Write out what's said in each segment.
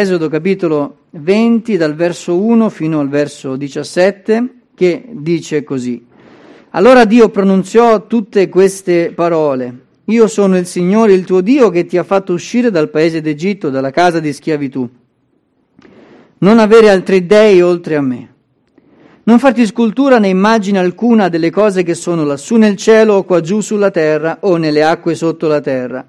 Esodo capitolo 20 dal verso 1 fino al verso 17 che dice così. Allora Dio pronunziò tutte queste parole. Io sono il Signore, il tuo Dio, che ti ha fatto uscire dal paese d'Egitto, dalla casa di schiavitù. Non avere altri dei oltre a me. Non farti scultura né immagine alcuna delle cose che sono lassù nel cielo o qua giù sulla terra o nelle acque sotto la terra.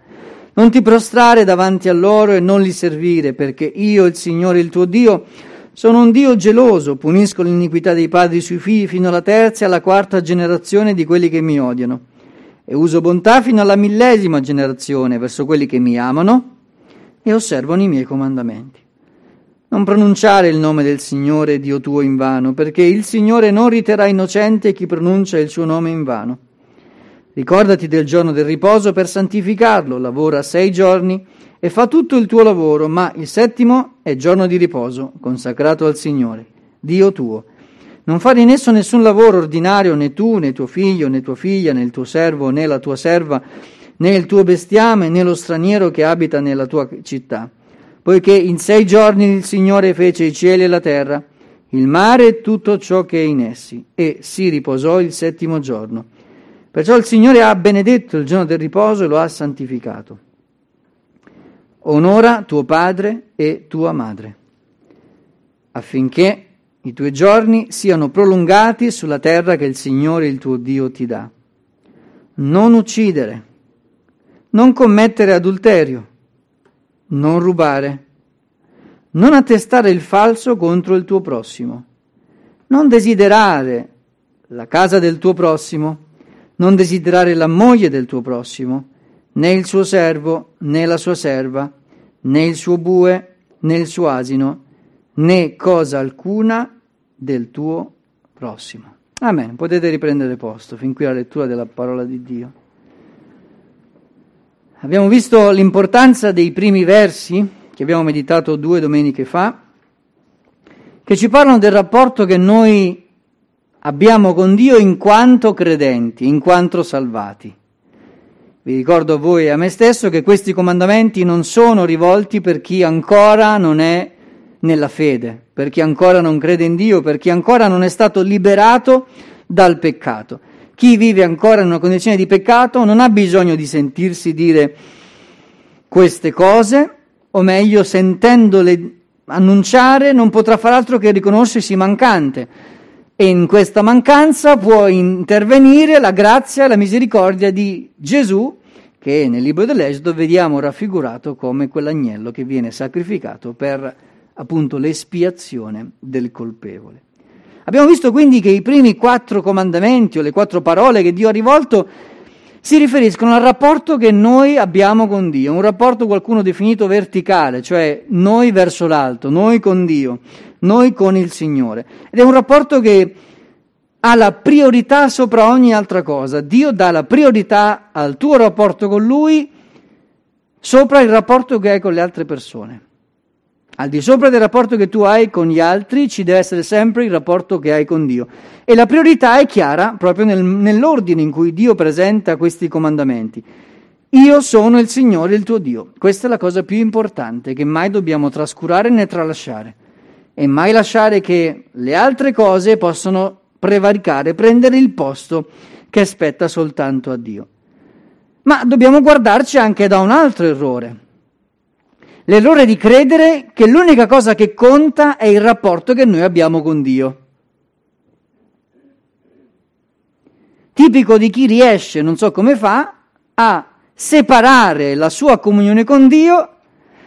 Non ti prostrare davanti a loro e non li servire, perché io, il Signore, il tuo Dio, sono un Dio geloso, punisco l'iniquità dei padri sui figli fino alla terza e alla quarta generazione di quelli che mi odiano. E uso bontà fino alla millesima generazione verso quelli che mi amano e osservano i miei comandamenti. Non pronunciare il nome del Signore Dio tuo in vano, perché il Signore non riterrà innocente chi pronuncia il suo nome in vano. Ricordati del giorno del riposo per santificarlo, lavora sei giorni e fa tutto il tuo lavoro, ma il settimo è giorno di riposo, consacrato al Signore, Dio tuo. Non fare in esso nessun lavoro ordinario, né tu, né tuo figlio, né tua figlia, né il tuo servo, né la tua serva, né il tuo bestiame, né lo straniero che abita nella tua città poiché in sei giorni il Signore fece i cieli e la terra, il mare e tutto ciò che è in essi, e si riposò il settimo giorno. Perciò il Signore ha benedetto il giorno del riposo e lo ha santificato. Onora tuo padre e tua madre, affinché i tuoi giorni siano prolungati sulla terra che il Signore il tuo Dio ti dà. Non uccidere, non commettere adulterio, non rubare, non attestare il falso contro il tuo prossimo, non desiderare la casa del tuo prossimo, non desiderare la moglie del tuo prossimo, né il suo servo, né la sua serva, né il suo bue, né il suo asino, né cosa alcuna del tuo prossimo. Amen. Potete riprendere posto fin qui la lettura della parola di Dio. Abbiamo visto l'importanza dei primi versi che abbiamo meditato due domeniche fa, che ci parlano del rapporto che noi abbiamo con Dio in quanto credenti, in quanto salvati. Vi ricordo a voi e a me stesso che questi comandamenti non sono rivolti per chi ancora non è nella fede, per chi ancora non crede in Dio, per chi ancora non è stato liberato dal peccato. Chi vive ancora in una condizione di peccato non ha bisogno di sentirsi dire queste cose, o meglio, sentendole annunciare, non potrà far altro che riconoscersi mancante. E in questa mancanza può intervenire la grazia e la misericordia di Gesù, che nel libro dell'Esodo vediamo raffigurato come quell'agnello che viene sacrificato per appunto l'espiazione del colpevole. Abbiamo visto quindi che i primi quattro comandamenti o le quattro parole che Dio ha rivolto si riferiscono al rapporto che noi abbiamo con Dio, un rapporto qualcuno definito verticale, cioè noi verso l'alto, noi con Dio, noi con il Signore. Ed è un rapporto che ha la priorità sopra ogni altra cosa. Dio dà la priorità al tuo rapporto con Lui sopra il rapporto che hai con le altre persone. Al di sopra del rapporto che tu hai con gli altri ci deve essere sempre il rapporto che hai con Dio. E la priorità è chiara proprio nel, nell'ordine in cui Dio presenta questi comandamenti. Io sono il Signore, il tuo Dio. Questa è la cosa più importante che mai dobbiamo trascurare né tralasciare. E mai lasciare che le altre cose possano prevaricare, prendere il posto che spetta soltanto a Dio. Ma dobbiamo guardarci anche da un altro errore l'errore di credere che l'unica cosa che conta è il rapporto che noi abbiamo con Dio. Tipico di chi riesce, non so come fa, a separare la sua comunione con Dio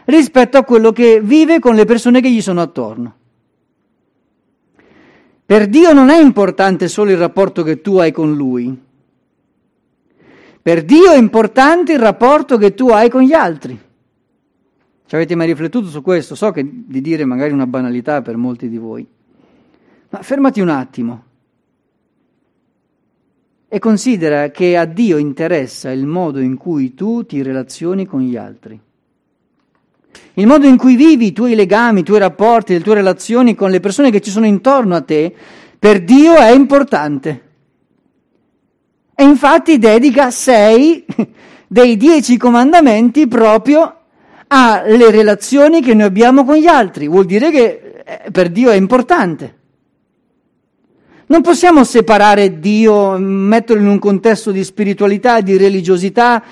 rispetto a quello che vive con le persone che gli sono attorno. Per Dio non è importante solo il rapporto che tu hai con Lui. Per Dio è importante il rapporto che tu hai con gli altri. Ci avete mai riflettuto su questo? So che di dire magari una banalità per molti di voi, ma fermati un attimo e considera che a Dio interessa il modo in cui tu ti relazioni con gli altri. Il modo in cui vivi i tuoi legami, i tuoi rapporti, le tue relazioni con le persone che ci sono intorno a te, per Dio è importante. E infatti dedica sei dei dieci comandamenti proprio alle relazioni che noi abbiamo con gli altri. Vuol dire che eh, per Dio è importante. Non possiamo separare Dio, metterlo in un contesto di spiritualità, di religiosità,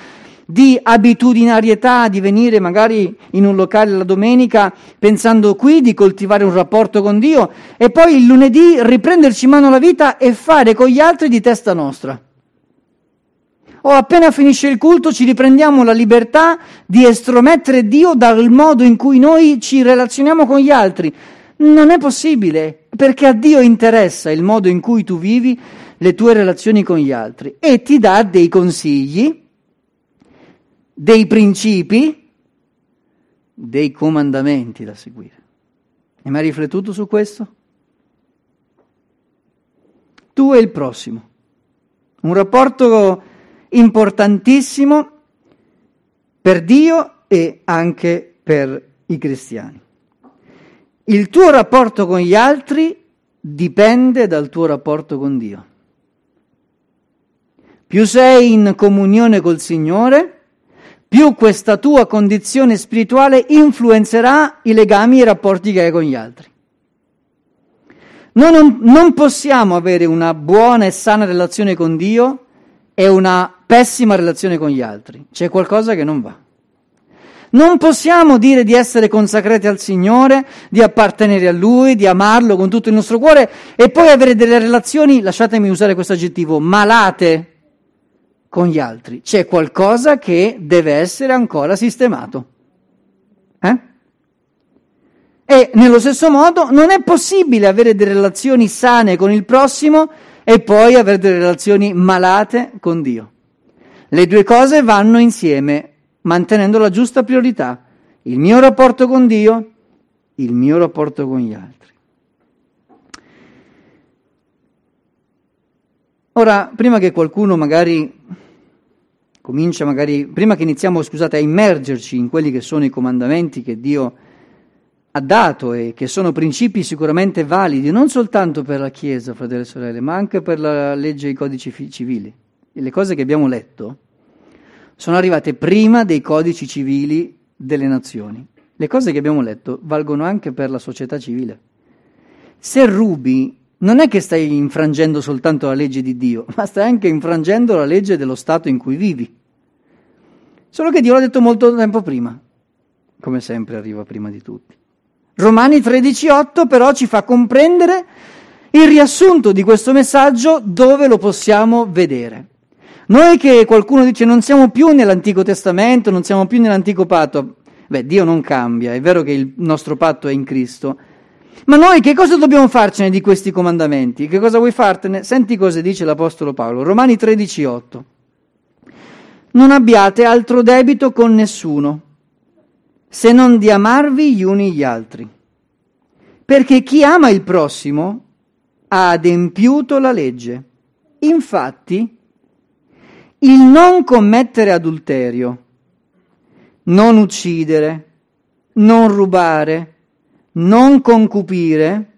di abitudinarietà, di venire magari in un locale la domenica pensando qui di coltivare un rapporto con Dio e poi il lunedì riprenderci in mano la vita e fare con gli altri di testa nostra. O appena finisce il culto ci riprendiamo la libertà di estromettere Dio dal modo in cui noi ci relazioniamo con gli altri. Non è possibile, perché a Dio interessa il modo in cui tu vivi le tue relazioni con gli altri e ti dà dei consigli, dei principi, dei comandamenti da seguire. Hai mai riflettuto su questo? Tu e il prossimo. Un rapporto importantissimo per Dio e anche per i cristiani. Il tuo rapporto con gli altri dipende dal tuo rapporto con Dio. Più sei in comunione col Signore, più questa tua condizione spirituale influenzerà i legami e i rapporti che hai con gli altri. Noi non, non possiamo avere una buona e sana relazione con Dio e una pessima relazione con gli altri. C'è qualcosa che non va. Non possiamo dire di essere consacrati al Signore, di appartenere a Lui, di amarlo con tutto il nostro cuore e poi avere delle relazioni, lasciatemi usare questo aggettivo, malate con gli altri. C'è qualcosa che deve essere ancora sistemato. Eh? E nello stesso modo non è possibile avere delle relazioni sane con il prossimo e poi avere delle relazioni malate con Dio. Le due cose vanno insieme mantenendo la giusta priorità, il mio rapporto con Dio, il mio rapporto con gli altri. Ora, prima che qualcuno magari comincia magari, prima che iniziamo, scusate, a immergerci in quelli che sono i comandamenti che Dio ha dato e che sono principi sicuramente validi, non soltanto per la Chiesa, fratelli e sorelle, ma anche per la legge e i codici civili. Le cose che abbiamo letto sono arrivate prima dei codici civili delle nazioni. Le cose che abbiamo letto valgono anche per la società civile. Se rubi, non è che stai infrangendo soltanto la legge di Dio, ma stai anche infrangendo la legge dello Stato in cui vivi. Solo che Dio l'ha detto molto tempo prima, come sempre arriva prima di tutti. Romani 13.8 però ci fa comprendere il riassunto di questo messaggio dove lo possiamo vedere. Noi che qualcuno dice non siamo più nell'Antico Testamento, non siamo più nell'Antico Patto, beh, Dio non cambia, è vero che il nostro patto è in Cristo, ma noi che cosa dobbiamo farcene di questi comandamenti? Che cosa vuoi fartene? Senti cosa dice l'Apostolo Paolo, Romani 13:8. Non abbiate altro debito con nessuno, se non di amarvi gli uni gli altri. Perché chi ama il prossimo ha adempiuto la legge. Infatti, il non commettere adulterio, non uccidere, non rubare, non concupire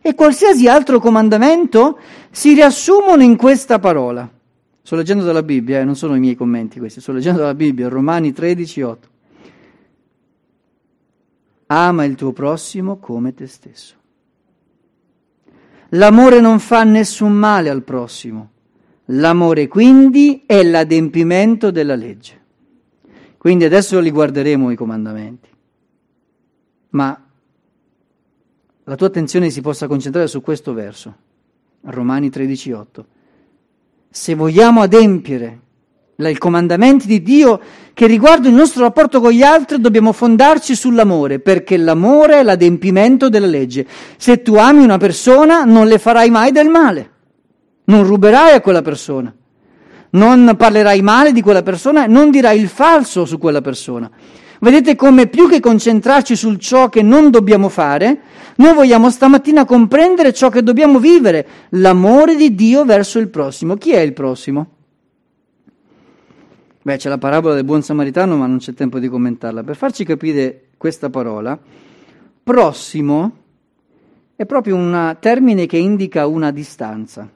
e qualsiasi altro comandamento si riassumono in questa parola. Sto leggendo dalla Bibbia, eh, non sono i miei commenti questi, sto leggendo dalla Bibbia, Romani 13, 8. Ama il tuo prossimo come te stesso. L'amore non fa nessun male al prossimo L'amore quindi è l'adempimento della legge. Quindi adesso li guarderemo i comandamenti. Ma la tua attenzione si possa concentrare su questo verso, Romani 13:8. Se vogliamo adempiere i comandamenti di Dio che riguardano il nostro rapporto con gli altri, dobbiamo fondarci sull'amore, perché l'amore è l'adempimento della legge. Se tu ami una persona, non le farai mai del male non ruberai a quella persona, non parlerai male di quella persona, non dirai il falso su quella persona. Vedete come più che concentrarci sul ciò che non dobbiamo fare, noi vogliamo stamattina comprendere ciò che dobbiamo vivere, l'amore di Dio verso il prossimo. Chi è il prossimo? Beh, c'è la parabola del buon samaritano, ma non c'è tempo di commentarla. Per farci capire questa parola, prossimo è proprio un termine che indica una distanza.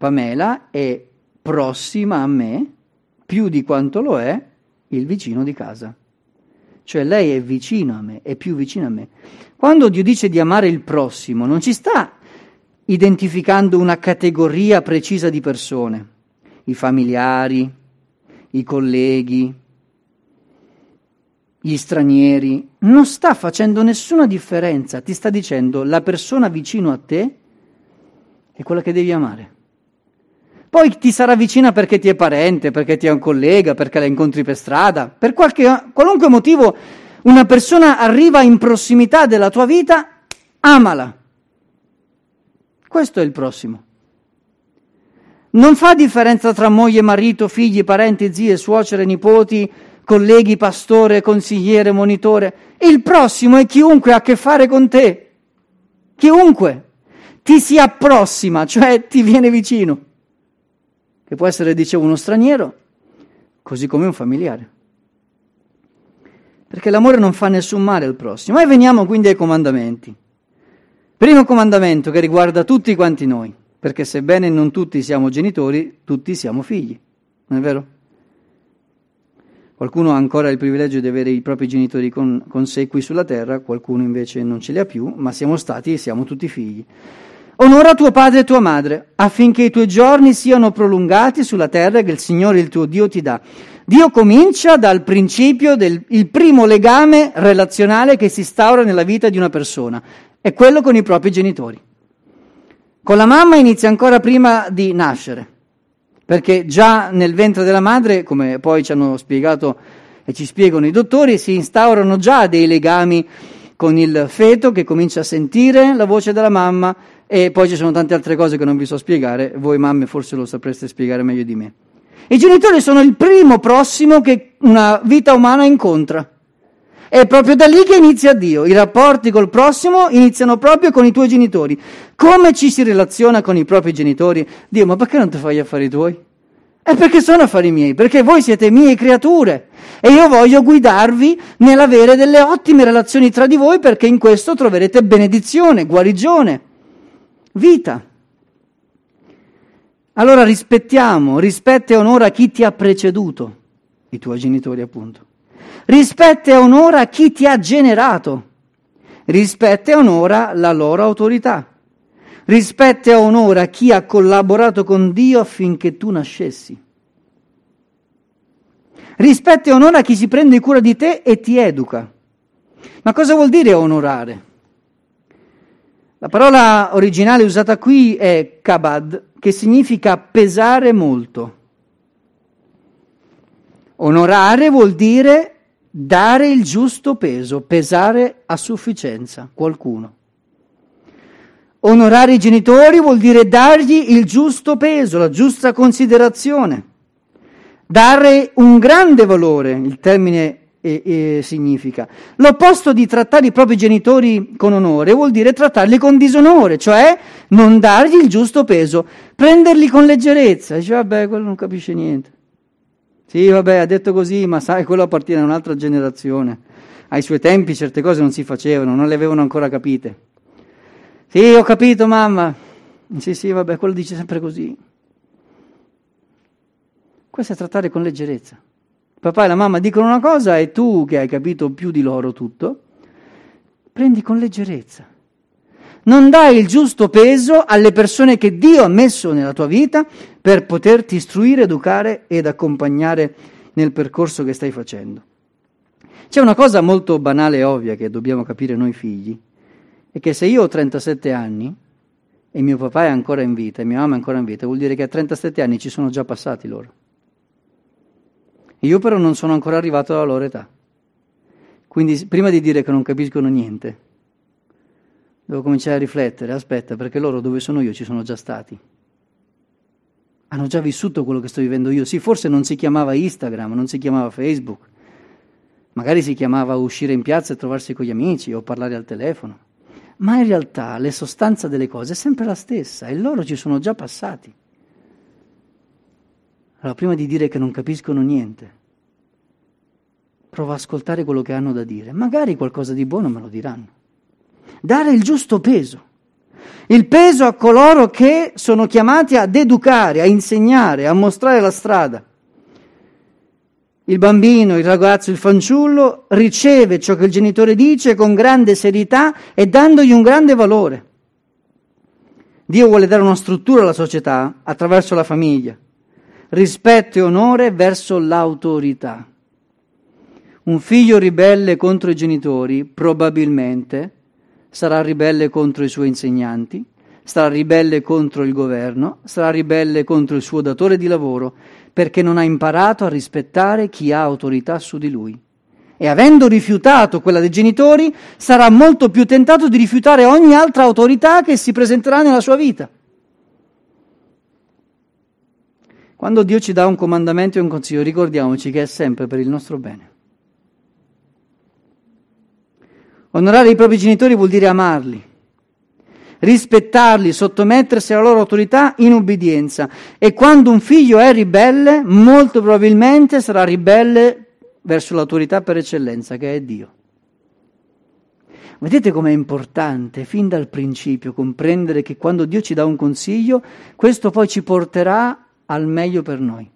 Pamela è prossima a me più di quanto lo è il vicino di casa. Cioè lei è vicino a me, è più vicino a me. Quando Dio dice di amare il prossimo, non ci sta identificando una categoria precisa di persone, i familiari, i colleghi, gli stranieri, non sta facendo nessuna differenza, ti sta dicendo la persona vicino a te è quella che devi amare. Poi ti sarà vicina perché ti è parente, perché ti è un collega, perché la incontri per strada, per qualche, qualunque motivo una persona arriva in prossimità della tua vita, amala. Questo è il prossimo. Non fa differenza tra moglie, marito, figli, parenti, zie, suocere, nipoti, colleghi, pastore, consigliere, monitore. Il prossimo è chiunque ha a che fare con te. Chiunque ti si approssima, cioè ti viene vicino. Che può essere, dicevo, uno straniero, così come un familiare. Perché l'amore non fa nessun male al prossimo. E veniamo quindi ai comandamenti. Primo comandamento che riguarda tutti quanti noi, perché sebbene non tutti siamo genitori, tutti siamo figli. Non è vero? Qualcuno ha ancora il privilegio di avere i propri genitori con, con sé qui sulla terra, qualcuno invece non ce li ha più, ma siamo stati e siamo tutti figli. Onora tuo padre e tua madre, affinché i tuoi giorni siano prolungati sulla terra che il Signore il tuo Dio ti dà. Dio comincia dal principio del primo legame relazionale che si instaura nella vita di una persona, è quello con i propri genitori. Con la mamma inizia ancora prima di nascere perché già nel ventre della madre, come poi ci hanno spiegato e ci spiegano i dottori, si instaurano già dei legami con il feto che comincia a sentire la voce della mamma e poi ci sono tante altre cose che non vi so spiegare, voi mamme forse lo sapreste spiegare meglio di me. I genitori sono il primo prossimo che una vita umana incontra. È proprio da lì che inizia Dio. I rapporti col prossimo iniziano proprio con i tuoi genitori. Come ci si relaziona con i propri genitori? Dio, ma perché non ti fai gli affari tuoi? È perché sono affari miei, perché voi siete mie creature e io voglio guidarvi nell'avere delle ottime relazioni tra di voi perché in questo troverete benedizione, guarigione, vita. Allora rispettiamo, rispetta e onora chi ti ha preceduto, i tuoi genitori appunto rispetta e onora chi ti ha generato, rispetta e onora la loro autorità, rispetta e onora chi ha collaborato con Dio affinché tu nascessi. Rispetta e onora chi si prende cura di te e ti educa. Ma cosa vuol dire onorare? La parola originale usata qui è kabad, che significa pesare molto. Onorare vuol dire dare il giusto peso, pesare a sufficienza qualcuno. Onorare i genitori vuol dire dargli il giusto peso, la giusta considerazione, dare un grande valore, il termine e, e significa. L'opposto di trattare i propri genitori con onore vuol dire trattarli con disonore, cioè non dargli il giusto peso, prenderli con leggerezza. Dice, vabbè, quello non capisce niente. Sì, vabbè, ha detto così, ma sai, quello appartiene a un'altra generazione. Ai suoi tempi certe cose non si facevano, non le avevano ancora capite. Sì, ho capito, mamma. Sì, sì, vabbè, quello dice sempre così. Questo è trattare con leggerezza. Papà e la mamma dicono una cosa e tu, che hai capito più di loro tutto, prendi con leggerezza. Non dai il giusto peso alle persone che Dio ha messo nella tua vita per poterti istruire, educare ed accompagnare nel percorso che stai facendo. C'è una cosa molto banale e ovvia che dobbiamo capire noi figli, è che se io ho 37 anni e mio papà è ancora in vita e mia mamma è ancora in vita, vuol dire che a 37 anni ci sono già passati loro. Io però non sono ancora arrivato alla loro età. Quindi prima di dire che non capiscono niente, devo cominciare a riflettere, aspetta, perché loro dove sono io ci sono già stati. Hanno già vissuto quello che sto vivendo io. Sì, forse non si chiamava Instagram, non si chiamava Facebook. Magari si chiamava uscire in piazza e trovarsi con gli amici o parlare al telefono. Ma in realtà la sostanza delle cose è sempre la stessa e loro ci sono già passati. Allora, prima di dire che non capiscono niente, prova a ascoltare quello che hanno da dire. Magari qualcosa di buono me lo diranno. Dare il giusto peso il peso a coloro che sono chiamati ad educare, a insegnare, a mostrare la strada. il bambino, il ragazzo, il fanciullo riceve ciò che il genitore dice con grande serietà e dandogli un grande valore. Dio vuole dare una struttura alla società attraverso la famiglia, rispetto e onore verso l'autorità. Un figlio ribelle contro i genitori probabilmente sarà ribelle contro i suoi insegnanti, sarà ribelle contro il governo, sarà ribelle contro il suo datore di lavoro, perché non ha imparato a rispettare chi ha autorità su di lui. E avendo rifiutato quella dei genitori, sarà molto più tentato di rifiutare ogni altra autorità che si presenterà nella sua vita. Quando Dio ci dà un comandamento e un consiglio, ricordiamoci che è sempre per il nostro bene. Onorare i propri genitori vuol dire amarli, rispettarli, sottomettersi alla loro autorità in ubbidienza. E quando un figlio è ribelle, molto probabilmente sarà ribelle verso l'autorità per eccellenza, che è Dio. Vedete com'è importante fin dal principio comprendere che quando Dio ci dà un consiglio, questo poi ci porterà al meglio per noi.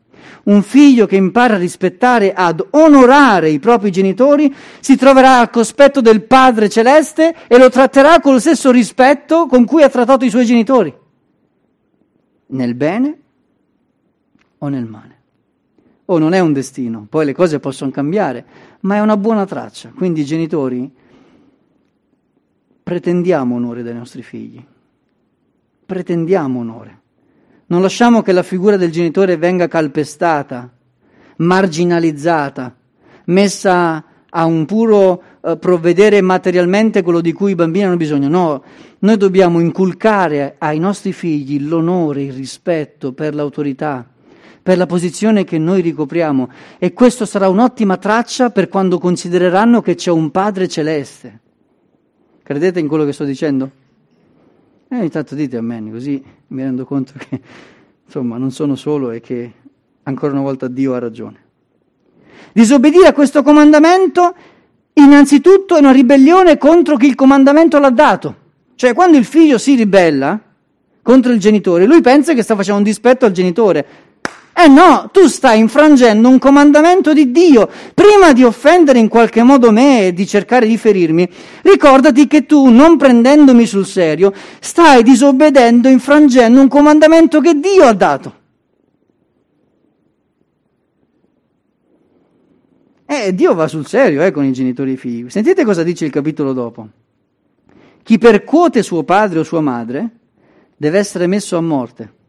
Un figlio che impara a rispettare, ad onorare i propri genitori, si troverà al cospetto del Padre Celeste e lo tratterà con lo stesso rispetto con cui ha trattato i suoi genitori, nel bene o nel male. O oh, non è un destino, poi le cose possono cambiare, ma è una buona traccia. Quindi genitori, pretendiamo onore dai nostri figli, pretendiamo onore. Non lasciamo che la figura del genitore venga calpestata, marginalizzata, messa a un puro uh, provvedere materialmente quello di cui i bambini hanno bisogno. No, noi dobbiamo inculcare ai nostri figli l'onore, il rispetto per l'autorità, per la posizione che noi ricopriamo e questo sarà un'ottima traccia per quando considereranno che c'è un Padre celeste. Credete in quello che sto dicendo? E ogni tanto dite amen, così mi rendo conto che insomma non sono solo e che ancora una volta Dio ha ragione. Disobbedire a questo comandamento innanzitutto è una ribellione contro chi il comandamento l'ha dato. Cioè quando il figlio si ribella contro il genitore, lui pensa che sta facendo un dispetto al genitore, eh no, tu stai infrangendo un comandamento di Dio. Prima di offendere in qualche modo me e di cercare di ferirmi, ricordati che tu, non prendendomi sul serio, stai disobbedendo, infrangendo un comandamento che Dio ha dato. Eh, Dio va sul serio eh, con i genitori e i figli. Sentite cosa dice il capitolo dopo. Chi percuote suo padre o sua madre deve essere messo a morte.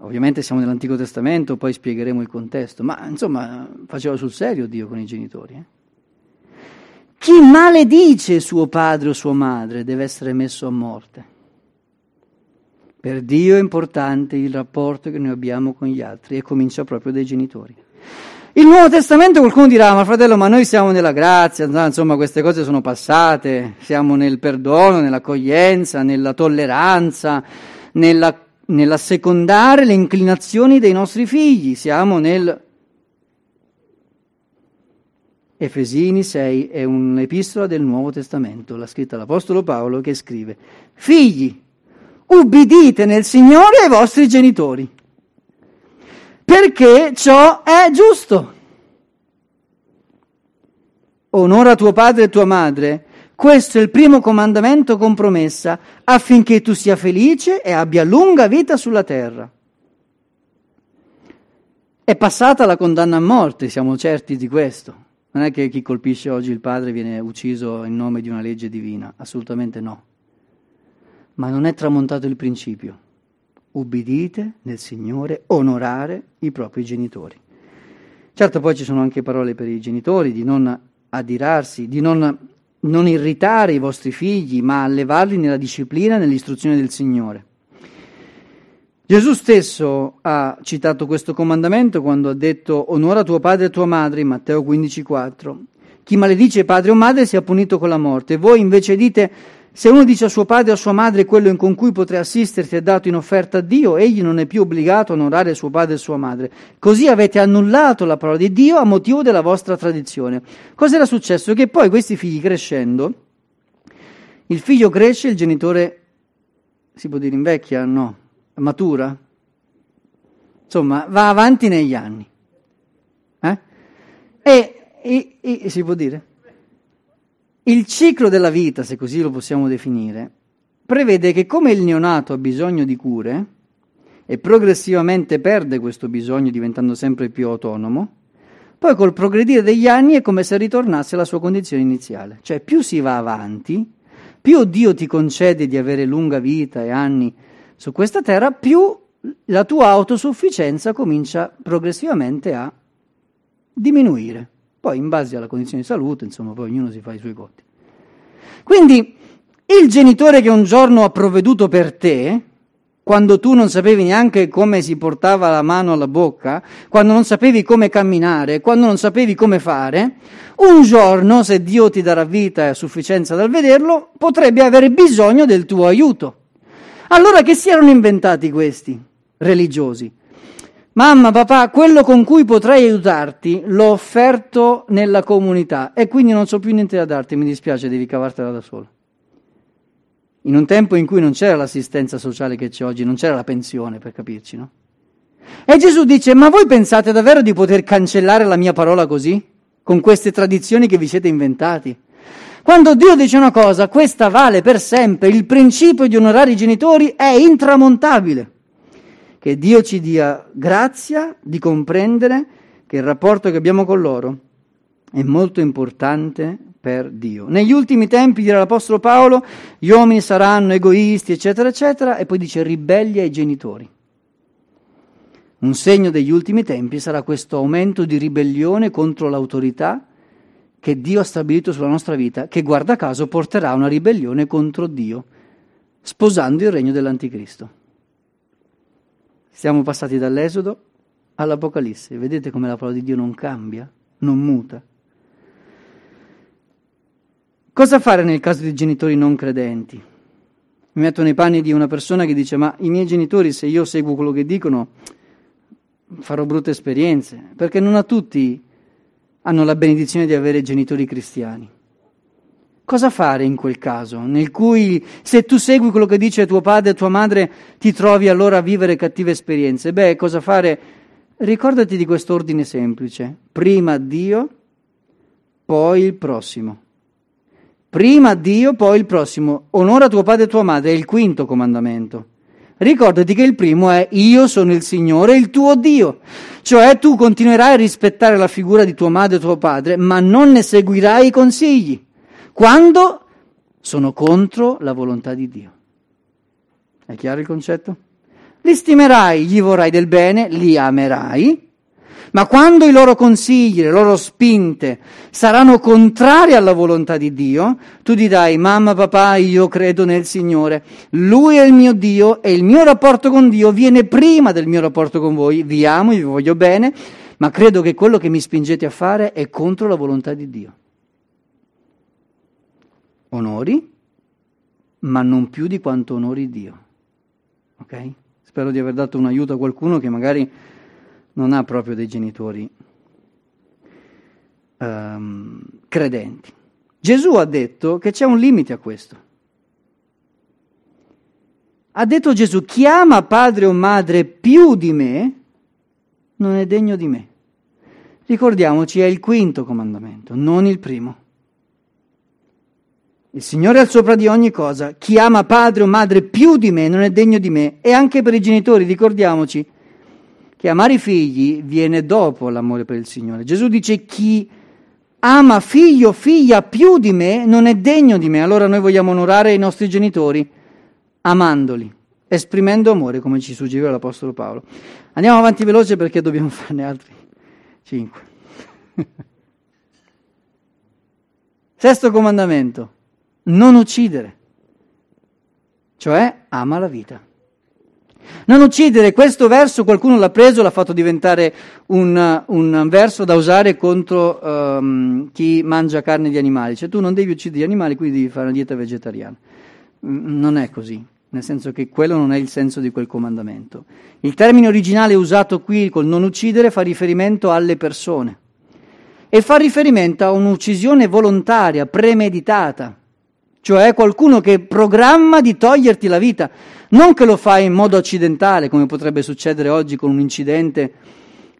Ovviamente siamo nell'Antico Testamento, poi spiegheremo il contesto, ma insomma faceva sul serio Dio con i genitori. Eh? Chi maledice suo padre o sua madre deve essere messo a morte. Per Dio è importante il rapporto che noi abbiamo con gli altri e comincia proprio dai genitori. Il Nuovo Testamento qualcuno dirà, ma fratello, ma noi siamo nella grazia, insomma queste cose sono passate, siamo nel perdono, nell'accoglienza, nella tolleranza, nella nell'assecondare le inclinazioni dei nostri figli. Siamo nel Efesini 6 è un'epistola del Nuovo Testamento, l'ha scritta l'Apostolo Paolo che scrive, figli, ubbidite nel Signore ai vostri genitori, perché ciò è giusto. Onora tuo padre e tua madre, questo è il primo comandamento con promessa, affinché tu sia felice e abbia lunga vita sulla terra. È passata la condanna a morte, siamo certi di questo. Non è che chi colpisce oggi il padre viene ucciso in nome di una legge divina, assolutamente no. Ma non è tramontato il principio. Ubbidite nel Signore, onorare i propri genitori. Certo poi ci sono anche parole per i genitori di non adirarsi, di non non irritare i vostri figli, ma allevarli nella disciplina e nell'istruzione del Signore. Gesù stesso ha citato questo comandamento quando ha detto onora tuo padre e tua madre in Matteo 15,4. Chi maledice padre o madre sia punito con la morte. Voi invece dite se uno dice a suo padre o a sua madre quello con cui potrei assisterti è dato in offerta a Dio, egli non è più obbligato a onorare suo padre e sua madre. Così avete annullato la parola di Dio a motivo della vostra tradizione. Cosa era successo? Che poi questi figli crescendo, il figlio cresce, il genitore si può dire invecchia? No, matura. Insomma, va avanti negli anni. Eh? E, e, e si può dire? Il ciclo della vita, se così lo possiamo definire, prevede che come il neonato ha bisogno di cure e progressivamente perde questo bisogno diventando sempre più autonomo, poi col progredire degli anni è come se ritornasse alla sua condizione iniziale. Cioè più si va avanti, più Dio ti concede di avere lunga vita e anni su questa terra, più la tua autosufficienza comincia progressivamente a diminuire. Poi in base alla condizione di salute, insomma, poi ognuno si fa i suoi conti. Quindi il genitore che un giorno ha provveduto per te, quando tu non sapevi neanche come si portava la mano alla bocca, quando non sapevi come camminare, quando non sapevi come fare, un giorno, se Dio ti darà vita e a sufficienza dal vederlo, potrebbe avere bisogno del tuo aiuto. Allora che si erano inventati questi religiosi? Mamma, papà, quello con cui potrei aiutarti l'ho offerto nella comunità e quindi non so più niente da darti, mi dispiace, devi cavartela da solo. In un tempo in cui non c'era l'assistenza sociale che c'è oggi, non c'era la pensione, per capirci, no? E Gesù dice, ma voi pensate davvero di poter cancellare la mia parola così? Con queste tradizioni che vi siete inventati? Quando Dio dice una cosa, questa vale per sempre, il principio di onorare i genitori è intramontabile. Che Dio ci dia grazia di comprendere che il rapporto che abbiamo con loro è molto importante per Dio. Negli ultimi tempi, dirà l'Apostolo Paolo, gli uomini saranno egoisti, eccetera, eccetera, e poi dice ribelli ai genitori. Un segno degli ultimi tempi sarà questo aumento di ribellione contro l'autorità che Dio ha stabilito sulla nostra vita, che guarda caso porterà a una ribellione contro Dio, sposando il regno dell'Anticristo. Siamo passati dall'Esodo all'Apocalisse. Vedete come la parola di Dio non cambia, non muta. Cosa fare nel caso di genitori non credenti? Mi metto nei panni di una persona che dice: Ma i miei genitori, se io seguo quello che dicono, farò brutte esperienze, perché non a tutti hanno la benedizione di avere genitori cristiani. Cosa fare in quel caso, nel cui se tu segui quello che dice tuo padre e tua madre ti trovi allora a vivere cattive esperienze? Beh, cosa fare? Ricordati di questo ordine semplice. Prima Dio, poi il prossimo. Prima Dio, poi il prossimo. Onora tuo padre e tua madre, è il quinto comandamento. Ricordati che il primo è io sono il Signore, il tuo Dio. Cioè tu continuerai a rispettare la figura di tua madre e tuo padre, ma non ne seguirai i consigli quando sono contro la volontà di Dio. È chiaro il concetto? Li stimerai, gli vorrai del bene, li amerai, ma quando i loro consigli, le loro spinte saranno contrari alla volontà di Dio, tu dirai, mamma, papà, io credo nel Signore, Lui è il mio Dio e il mio rapporto con Dio viene prima del mio rapporto con voi, vi amo, vi voglio bene, ma credo che quello che mi spingete a fare è contro la volontà di Dio onori, ma non più di quanto onori Dio. Ok? Spero di aver dato un aiuto a qualcuno che magari non ha proprio dei genitori um, credenti. Gesù ha detto che c'è un limite a questo. Ha detto Gesù, chi ama padre o madre più di me, non è degno di me. Ricordiamoci, è il quinto comandamento, non il primo. Il Signore è al sopra di ogni cosa. Chi ama padre o madre più di me non è degno di me. E anche per i genitori, ricordiamoci che amare i figli viene dopo l'amore per il Signore. Gesù dice chi ama figlio o figlia più di me non è degno di me. Allora noi vogliamo onorare i nostri genitori amandoli, esprimendo amore, come ci suggeriva l'Apostolo Paolo. Andiamo avanti veloce perché dobbiamo farne altri cinque. Sesto comandamento non uccidere, cioè ama la vita. Non uccidere, questo verso qualcuno l'ha preso, l'ha fatto diventare un, un verso da usare contro um, chi mangia carne di animali, cioè tu non devi uccidere gli animali, quindi devi fare una dieta vegetariana. Mm, non è così, nel senso che quello non è il senso di quel comandamento. Il termine originale usato qui col non uccidere fa riferimento alle persone e fa riferimento a un'uccisione volontaria, premeditata cioè qualcuno che programma di toglierti la vita, non che lo fa in modo accidentale, come potrebbe succedere oggi con un incidente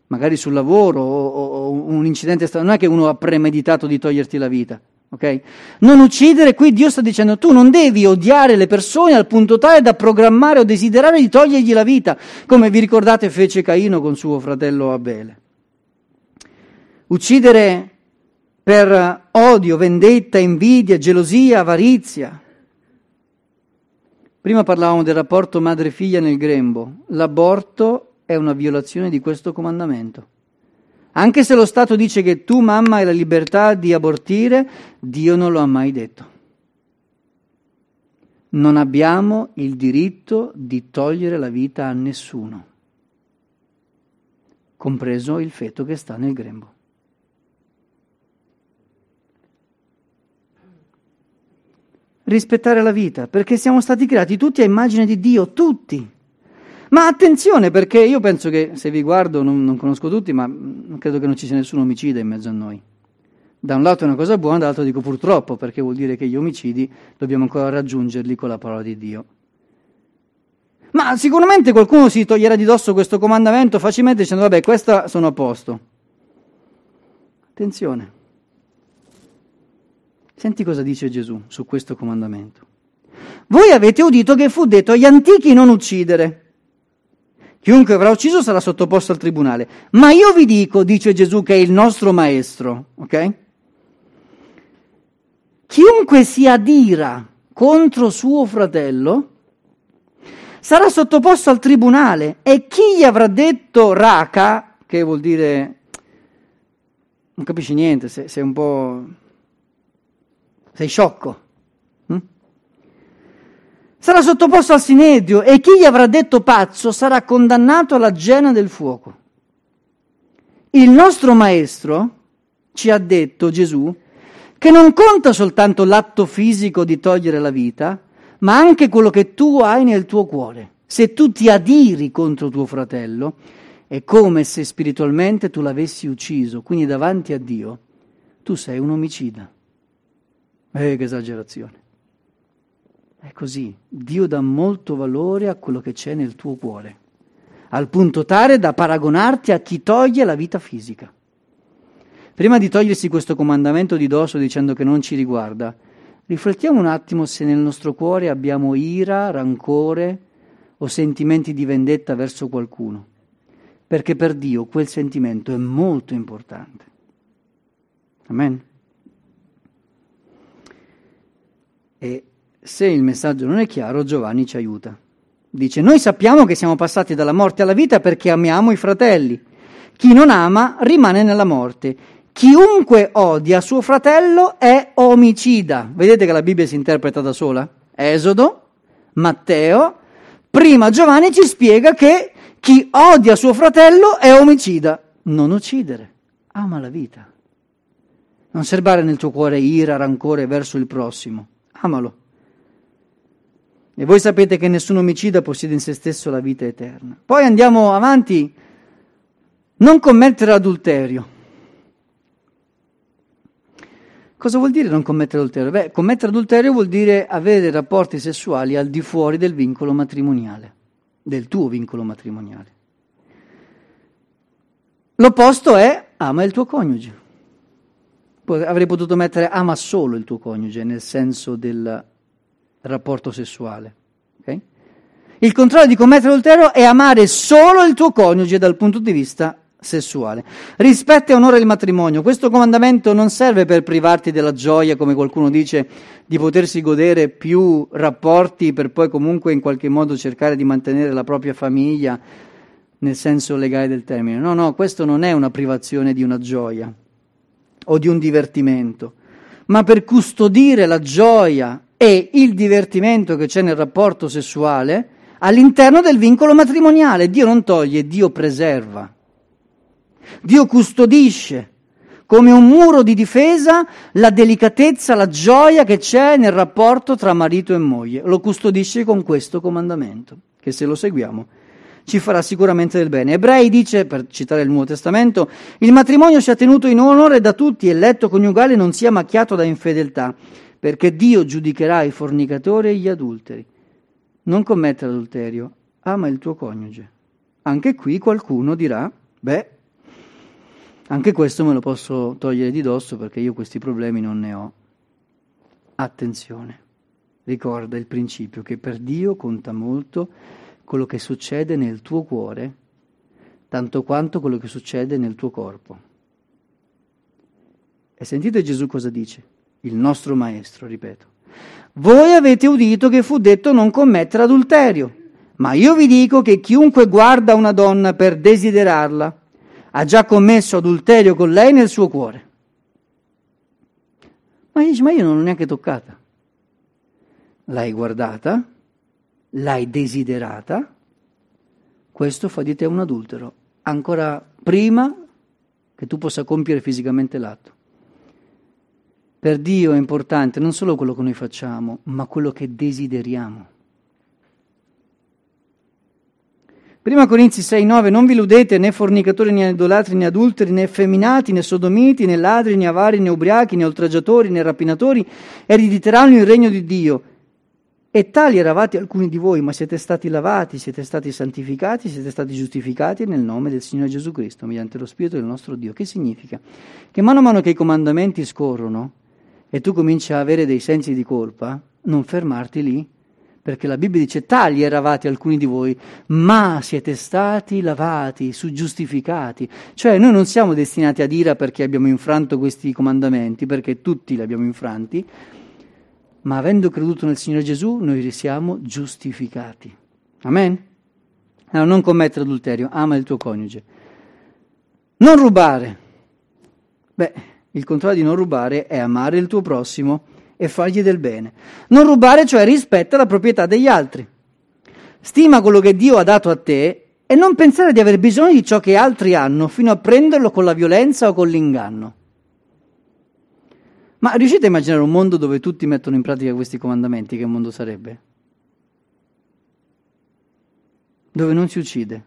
magari sul lavoro o, o un incidente, non è che uno ha premeditato di toglierti la vita. Okay? Non uccidere, qui Dio sta dicendo tu non devi odiare le persone al punto tale da programmare o desiderare di togliergli la vita, come vi ricordate fece Caino con suo fratello Abele. Uccidere per odio, vendetta, invidia, gelosia, avarizia. Prima parlavamo del rapporto madre-figlia nel grembo. L'aborto è una violazione di questo comandamento. Anche se lo Stato dice che tu, mamma, hai la libertà di abortire, Dio non lo ha mai detto. Non abbiamo il diritto di togliere la vita a nessuno, compreso il feto che sta nel grembo. Rispettare la vita, perché siamo stati creati tutti a immagine di Dio, tutti. Ma attenzione perché io penso che se vi guardo, non, non conosco tutti, ma credo che non ci sia nessun omicida in mezzo a noi. Da un lato è una cosa buona, dall'altro dico purtroppo, perché vuol dire che gli omicidi dobbiamo ancora raggiungerli con la parola di Dio. Ma sicuramente qualcuno si toglierà di dosso questo comandamento facilmente dicendo vabbè, questa sono a posto. Attenzione. Senti cosa dice Gesù su questo comandamento. Voi avete udito che fu detto agli antichi non uccidere. Chiunque avrà ucciso sarà sottoposto al tribunale. Ma io vi dico, dice Gesù, che è il nostro maestro, ok? Chiunque si adira contro suo fratello sarà sottoposto al tribunale e chi gli avrà detto raca, che vuol dire non capisci niente, sei, sei un po'... sei sciocco sarà sottoposto al sinedio e chi gli avrà detto pazzo sarà condannato alla gena del fuoco. Il nostro maestro ci ha detto, Gesù, che non conta soltanto l'atto fisico di togliere la vita, ma anche quello che tu hai nel tuo cuore. Se tu ti adiri contro tuo fratello, è come se spiritualmente tu l'avessi ucciso, quindi davanti a Dio tu sei un omicida. Eh, che esagerazione. È così, Dio dà molto valore a quello che c'è nel tuo cuore, al punto tale da paragonarti a chi toglie la vita fisica. Prima di togliersi questo comandamento di dosso dicendo che non ci riguarda, riflettiamo un attimo se nel nostro cuore abbiamo ira, rancore o sentimenti di vendetta verso qualcuno, perché per Dio quel sentimento è molto importante. Amen. E se il messaggio non è chiaro, Giovanni ci aiuta. Dice, noi sappiamo che siamo passati dalla morte alla vita perché amiamo i fratelli. Chi non ama rimane nella morte. Chiunque odia suo fratello è omicida. Vedete che la Bibbia si interpreta da sola? Esodo, Matteo, prima Giovanni ci spiega che chi odia suo fratello è omicida. Non uccidere, ama la vita. Non serbare nel tuo cuore ira, rancore verso il prossimo. Amalo. E voi sapete che nessun omicida possiede in se stesso la vita eterna. Poi andiamo avanti. Non commettere adulterio. Cosa vuol dire non commettere adulterio? Beh, commettere adulterio vuol dire avere rapporti sessuali al di fuori del vincolo matrimoniale, del tuo vincolo matrimoniale. L'opposto è ama il tuo coniuge. Avrei potuto mettere ama solo il tuo coniuge, nel senso del rapporto sessuale. Okay? Il contrario di commettere adulterio è amare solo il tuo coniuge dal punto di vista sessuale. Rispetta e onora il matrimonio. Questo comandamento non serve per privarti della gioia, come qualcuno dice, di potersi godere più rapporti per poi comunque in qualche modo cercare di mantenere la propria famiglia nel senso legale del termine. No, no, questo non è una privazione di una gioia o di un divertimento, ma per custodire la gioia e il divertimento che c'è nel rapporto sessuale all'interno del vincolo matrimoniale. Dio non toglie, Dio preserva. Dio custodisce come un muro di difesa la delicatezza, la gioia che c'è nel rapporto tra marito e moglie. Lo custodisce con questo comandamento, che se lo seguiamo ci farà sicuramente del bene. Ebrei dice, per citare il Nuovo Testamento, il matrimonio sia tenuto in onore da tutti e il letto coniugale non sia macchiato da infedeltà perché Dio giudicherà i fornicatori e gli adulteri. Non commettere adulterio, ama il tuo coniuge. Anche qui qualcuno dirà, beh, Anche questo me lo posso togliere di dosso perché io questi problemi non ne ho. Attenzione, ricorda il principio che per Dio conta molto quello che succede nel tuo cuore, tanto quanto quello che succede nel tuo corpo. E sentite Gesù cosa dice, il nostro Maestro, ripeto. Voi avete udito che fu detto non commettere adulterio, ma io vi dico che chiunque guarda una donna per desiderarla, ha già commesso adulterio con lei nel suo cuore. Ma dice, ma io non l'ho neanche toccata. L'hai guardata, l'hai desiderata, questo fa di te un adultero, ancora prima che tu possa compiere fisicamente l'atto. Per Dio è importante non solo quello che noi facciamo, ma quello che desideriamo. Prima Corinzi 6,9 Non vi illudete né fornicatori né idolatri né adulteri né effeminati né sodomiti né ladri né avari né ubriachi né oltraggiatori né rapinatori erediteranno il regno di Dio. E tali eravate alcuni di voi, ma siete stati lavati, siete stati santificati, siete stati giustificati nel nome del Signore Gesù Cristo, mediante lo Spirito del nostro Dio. Che significa? Che mano a mano che i comandamenti scorrono e tu cominci a avere dei sensi di colpa, non fermarti lì, perché la Bibbia dice tali eravate alcuni di voi, ma siete stati lavati, giustificati. Cioè noi non siamo destinati ad ira perché abbiamo infranto questi comandamenti, perché tutti li abbiamo infranti, ma avendo creduto nel Signore Gesù noi siamo giustificati. Amen? Allora non commettere adulterio, ama il tuo coniuge. Non rubare. Beh, il contrario di non rubare è amare il tuo prossimo e fargli del bene. Non rubare, cioè rispetta la proprietà degli altri. Stima quello che Dio ha dato a te e non pensare di aver bisogno di ciò che altri hanno fino a prenderlo con la violenza o con l'inganno. Ma riuscite a immaginare un mondo dove tutti mettono in pratica questi comandamenti? Che mondo sarebbe? Dove non si uccide,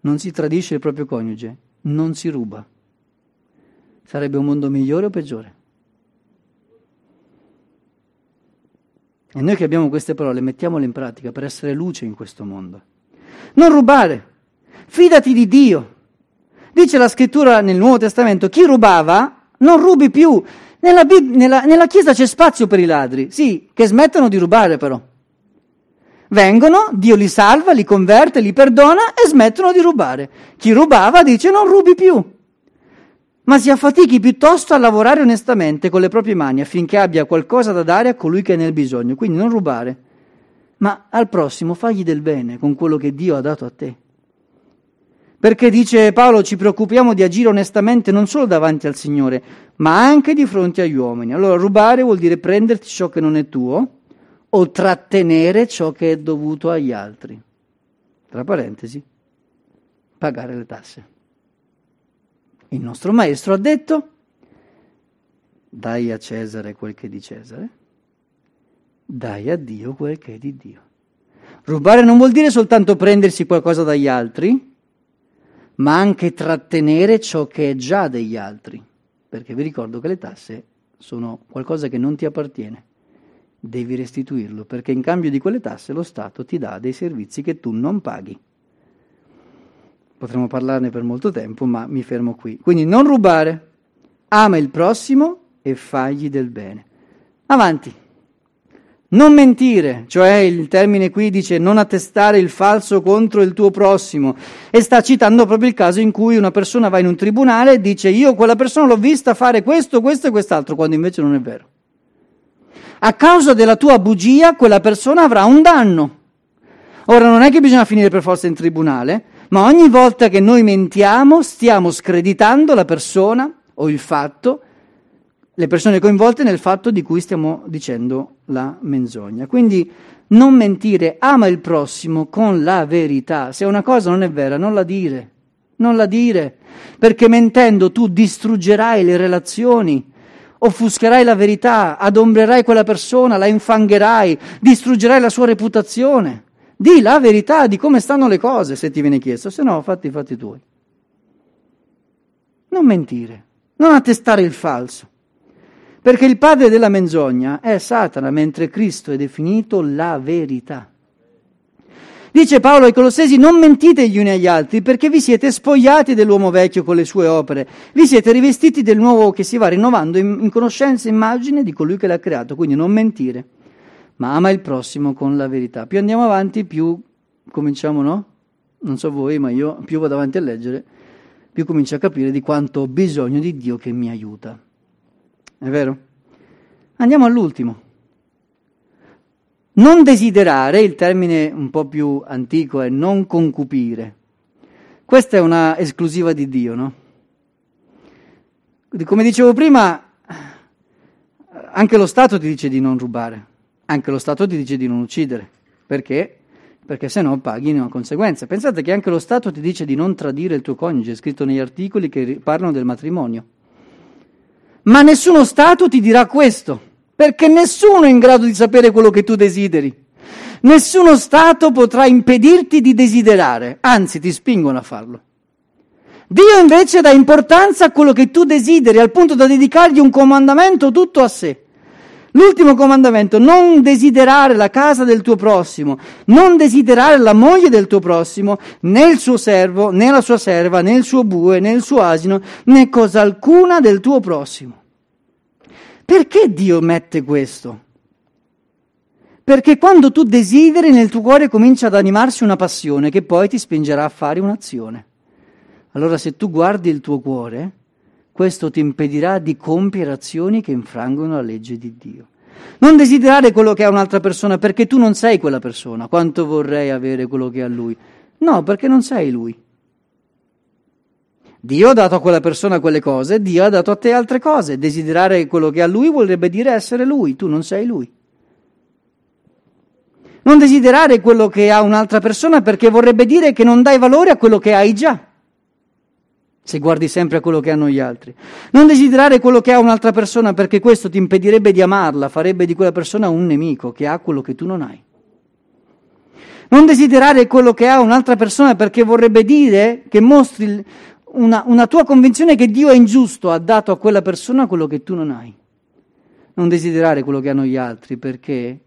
non si tradisce il proprio coniuge, non si ruba. Sarebbe un mondo migliore o peggiore? E noi che abbiamo queste parole mettiamole in pratica per essere luce in questo mondo. Non rubare, fidati di Dio. Dice la scrittura nel Nuovo Testamento, chi rubava non rubi più. Nella, nella, nella Chiesa c'è spazio per i ladri, sì, che smettono di rubare però. Vengono, Dio li salva, li converte, li perdona e smettono di rubare. Chi rubava dice non rubi più ma si affatichi piuttosto a lavorare onestamente con le proprie mani affinché abbia qualcosa da dare a colui che è nel bisogno. Quindi non rubare, ma al prossimo fagli del bene con quello che Dio ha dato a te. Perché dice Paolo, ci preoccupiamo di agire onestamente non solo davanti al Signore, ma anche di fronte agli uomini. Allora rubare vuol dire prenderti ciò che non è tuo o trattenere ciò che è dovuto agli altri. Tra parentesi, pagare le tasse. Il nostro maestro ha detto, dai a Cesare quel che è di Cesare, dai a Dio quel che è di Dio. Rubare non vuol dire soltanto prendersi qualcosa dagli altri, ma anche trattenere ciò che è già degli altri, perché vi ricordo che le tasse sono qualcosa che non ti appartiene. Devi restituirlo, perché in cambio di quelle tasse lo Stato ti dà dei servizi che tu non paghi. Potremmo parlarne per molto tempo, ma mi fermo qui. Quindi non rubare, ama il prossimo e fagli del bene. Avanti. Non mentire, cioè il termine qui dice non attestare il falso contro il tuo prossimo e sta citando proprio il caso in cui una persona va in un tribunale e dice io quella persona l'ho vista fare questo, questo e quest'altro, quando invece non è vero. A causa della tua bugia quella persona avrà un danno. Ora non è che bisogna finire per forza in tribunale, ma ogni volta che noi mentiamo stiamo screditando la persona o il fatto, le persone coinvolte nel fatto di cui stiamo dicendo la menzogna. Quindi non mentire, ama il prossimo con la verità. Se una cosa non è vera, non la dire, non la dire, perché mentendo tu distruggerai le relazioni, offuscherai la verità, adombrerai quella persona, la infangherai, distruggerai la sua reputazione. Di la verità di come stanno le cose se ti viene chiesto, se no fatti i fatti tuoi. Non mentire, non attestare il falso. Perché il padre della menzogna è Satana, mentre Cristo è definito la verità. Dice Paolo ai Colossesi, non mentite gli uni agli altri perché vi siete spogliati dell'uomo vecchio con le sue opere, vi siete rivestiti del nuovo che si va rinnovando in, in conoscenza e immagine di colui che l'ha creato, quindi non mentire, ma ama il prossimo con la verità. Più andiamo avanti, più cominciamo, no? Non so voi, ma io più vado avanti a leggere, più comincio a capire di quanto ho bisogno di Dio che mi aiuta. È vero? Andiamo all'ultimo. Non desiderare, il termine un po' più antico è non concupire. Questa è una esclusiva di Dio, no? Come dicevo prima, anche lo Stato ti dice di non rubare, anche lo Stato ti dice di non uccidere. Perché? Perché se no paghi una conseguenza. Pensate che anche lo Stato ti dice di non tradire il tuo coniuge, è scritto negli articoli che parlano del matrimonio. Ma nessuno Stato ti dirà questo perché nessuno è in grado di sapere quello che tu desideri. Nessuno Stato potrà impedirti di desiderare, anzi ti spingono a farlo. Dio invece dà importanza a quello che tu desideri, al punto da dedicargli un comandamento tutto a sé. L'ultimo comandamento, non desiderare la casa del tuo prossimo, non desiderare la moglie del tuo prossimo, né il suo servo, né la sua serva, né il suo bue, né il suo asino, né cosa alcuna del tuo prossimo. Perché Dio mette questo? Perché quando tu desideri nel tuo cuore comincia ad animarsi una passione che poi ti spingerà a fare un'azione. Allora se tu guardi il tuo cuore, questo ti impedirà di compiere azioni che infrangono la legge di Dio. Non desiderare quello che ha un'altra persona perché tu non sei quella persona. Quanto vorrei avere quello che ha lui? No, perché non sei lui. Dio ha dato a quella persona quelle cose, Dio ha dato a te altre cose. Desiderare quello che ha lui vorrebbe dire essere lui, tu non sei lui. Non desiderare quello che ha un'altra persona perché vorrebbe dire che non dai valore a quello che hai già, se guardi sempre a quello che hanno gli altri. Non desiderare quello che ha un'altra persona perché questo ti impedirebbe di amarla, farebbe di quella persona un nemico che ha quello che tu non hai. Non desiderare quello che ha un'altra persona perché vorrebbe dire che mostri una, una tua convinzione che Dio è ingiusto ha dato a quella persona quello che tu non hai. Non desiderare quello che hanno gli altri perché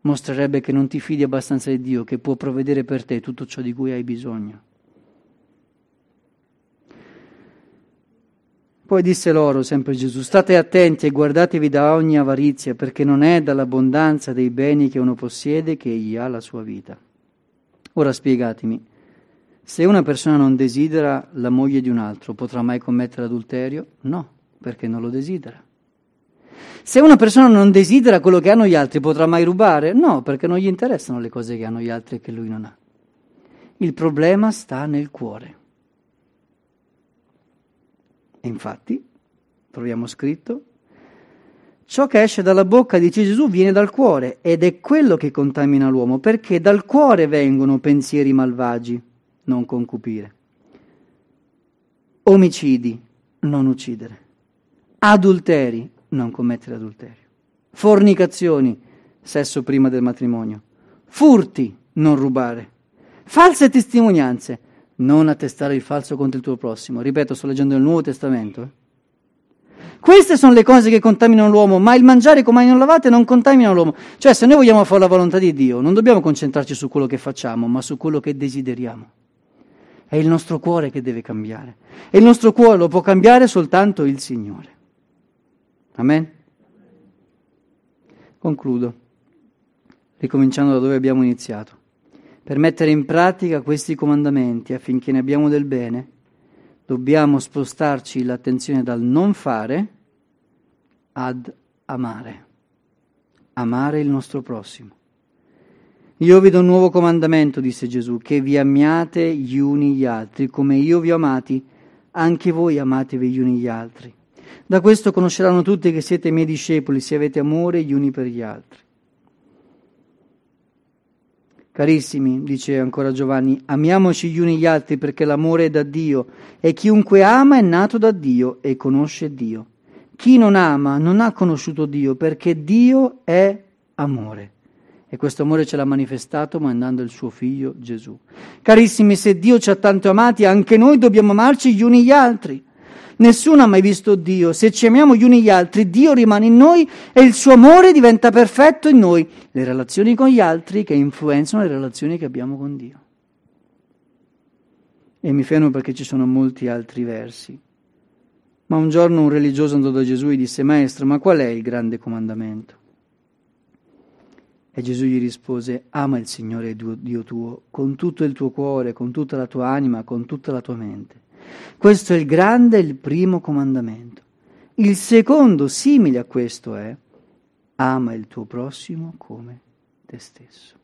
mostrerebbe che non ti fidi abbastanza di Dio, che può provvedere per te tutto ciò di cui hai bisogno. Poi disse loro, sempre Gesù, state attenti e guardatevi da ogni avarizia, perché non è dall'abbondanza dei beni che uno possiede che egli ha la sua vita. Ora spiegatemi, se una persona non desidera la moglie di un altro, potrà mai commettere adulterio? No, perché non lo desidera. Se una persona non desidera quello che hanno gli altri, potrà mai rubare? No, perché non gli interessano le cose che hanno gli altri e che lui non ha. Il problema sta nel cuore. E infatti, troviamo scritto, ciò che esce dalla bocca, dice Gesù, viene dal cuore ed è quello che contamina l'uomo, perché dal cuore vengono pensieri malvagi non concupire. Omicidi, non uccidere. Adulteri, non commettere adulterio. Fornicazioni, sesso prima del matrimonio. Furti, non rubare. False testimonianze, non attestare il falso contro il tuo prossimo. Ripeto, sto leggendo il Nuovo Testamento. Eh? Queste sono le cose che contaminano l'uomo, ma il mangiare con mani non lavate non contamina l'uomo. Cioè, se noi vogliamo fare la volontà di Dio, non dobbiamo concentrarci su quello che facciamo, ma su quello che desideriamo. È il nostro cuore che deve cambiare. E il nostro cuore lo può cambiare soltanto il Signore. Amen? Concludo, ricominciando da dove abbiamo iniziato. Per mettere in pratica questi comandamenti affinché ne abbiamo del bene, dobbiamo spostarci l'attenzione dal non fare ad amare. Amare il nostro prossimo. Io vi do un nuovo comandamento, disse Gesù, che vi amiate gli uni gli altri, come io vi ho amati, anche voi amatevi gli uni gli altri. Da questo conosceranno tutti che siete miei discepoli, se avete amore gli uni per gli altri. Carissimi, dice ancora Giovanni, amiamoci gli uni gli altri perché l'amore è da Dio e chiunque ama è nato da Dio e conosce Dio. Chi non ama non ha conosciuto Dio perché Dio è amore. E questo amore ce l'ha manifestato mandando il suo figlio Gesù. Carissimi, se Dio ci ha tanto amati, anche noi dobbiamo amarci gli uni gli altri. Nessuno ha mai visto Dio. Se ci amiamo gli uni gli altri, Dio rimane in noi e il suo amore diventa perfetto in noi. Le relazioni con gli altri che influenzano le relazioni che abbiamo con Dio. E mi fermo perché ci sono molti altri versi. Ma un giorno un religioso andò da Gesù e disse, Maestro, ma qual è il grande comandamento? E Gesù gli rispose, ama il Signore Dio tuo con tutto il tuo cuore, con tutta la tua anima, con tutta la tua mente. Questo è il grande e il primo comandamento. Il secondo, simile a questo, è ama il tuo prossimo come te stesso.